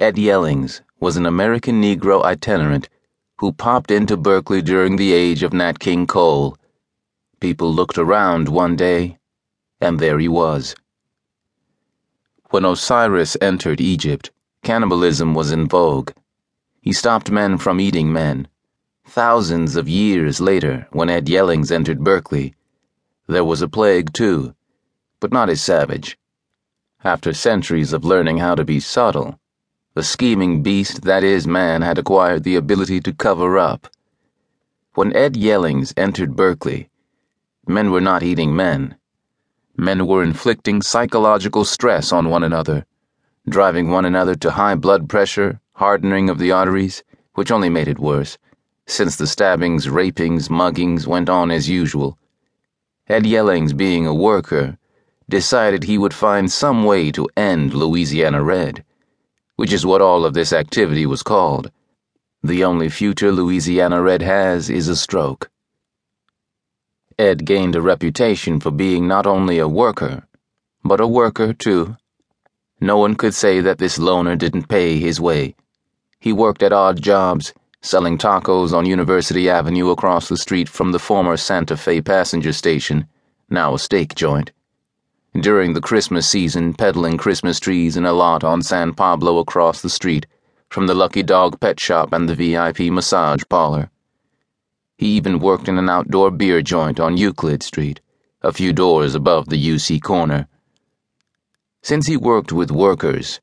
Ed Yellings was an American Negro itinerant who popped into Berkeley during the age of Nat King Cole. People looked around one day, and there he was. When Osiris entered Egypt, cannibalism was in vogue. He stopped men from eating men. Thousands of years later, when Ed Yellings entered Berkeley, there was a plague too, but not as savage. After centuries of learning how to be subtle, the scheming beast that is man had acquired the ability to cover up. When Ed Yellings entered Berkeley, men were not eating men. Men were inflicting psychological stress on one another, driving one another to high blood pressure, hardening of the arteries, which only made it worse, since the stabbings, rapings, muggings went on as usual. Ed Yellings, being a worker, decided he would find some way to end Louisiana Red which is what all of this activity was called. The only future Louisiana Red has is a stroke. Ed gained a reputation for being not only a worker, but a worker too. No one could say that this loner didn't pay his way. He worked at odd jobs, selling tacos on University Avenue across the street from the former Santa Fe passenger station, now a steak joint during the Christmas season peddling Christmas trees in a lot on San Pablo across the street from the Lucky Dog pet shop and the VIP massage parlor. He even worked in an outdoor beer joint on Euclid Street, a few doors above the UC corner. Since he worked with workers,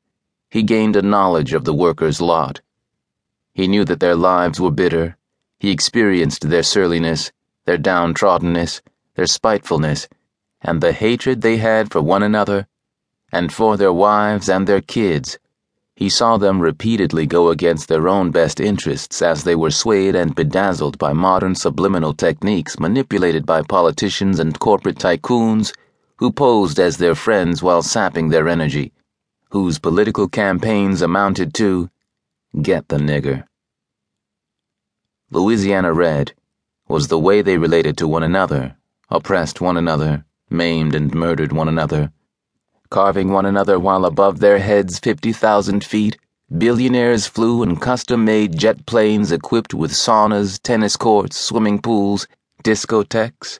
he gained a knowledge of the workers' lot. He knew that their lives were bitter. He experienced their surliness, their downtroddenness, their spitefulness and the hatred they had for one another, and for their wives and their kids. He saw them repeatedly go against their own best interests as they were swayed and bedazzled by modern subliminal techniques manipulated by politicians and corporate tycoons who posed as their friends while sapping their energy, whose political campaigns amounted to get the nigger. Louisiana Red was the way they related to one another, oppressed one another, maimed and murdered one another, carving one another while above their heads 50,000 feet, billionaires flew in custom made jet planes equipped with saunas, tennis courts, swimming pools, discotheques,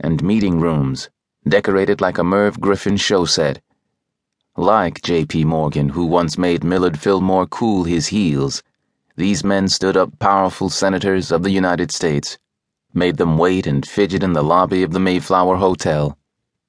and meeting rooms decorated like a Merv Griffin show set. Like J.P. Morgan, who once made Millard Fillmore cool his heels, these men stood up powerful senators of the United States made them wait and fidget in the lobby of the Mayflower Hotel.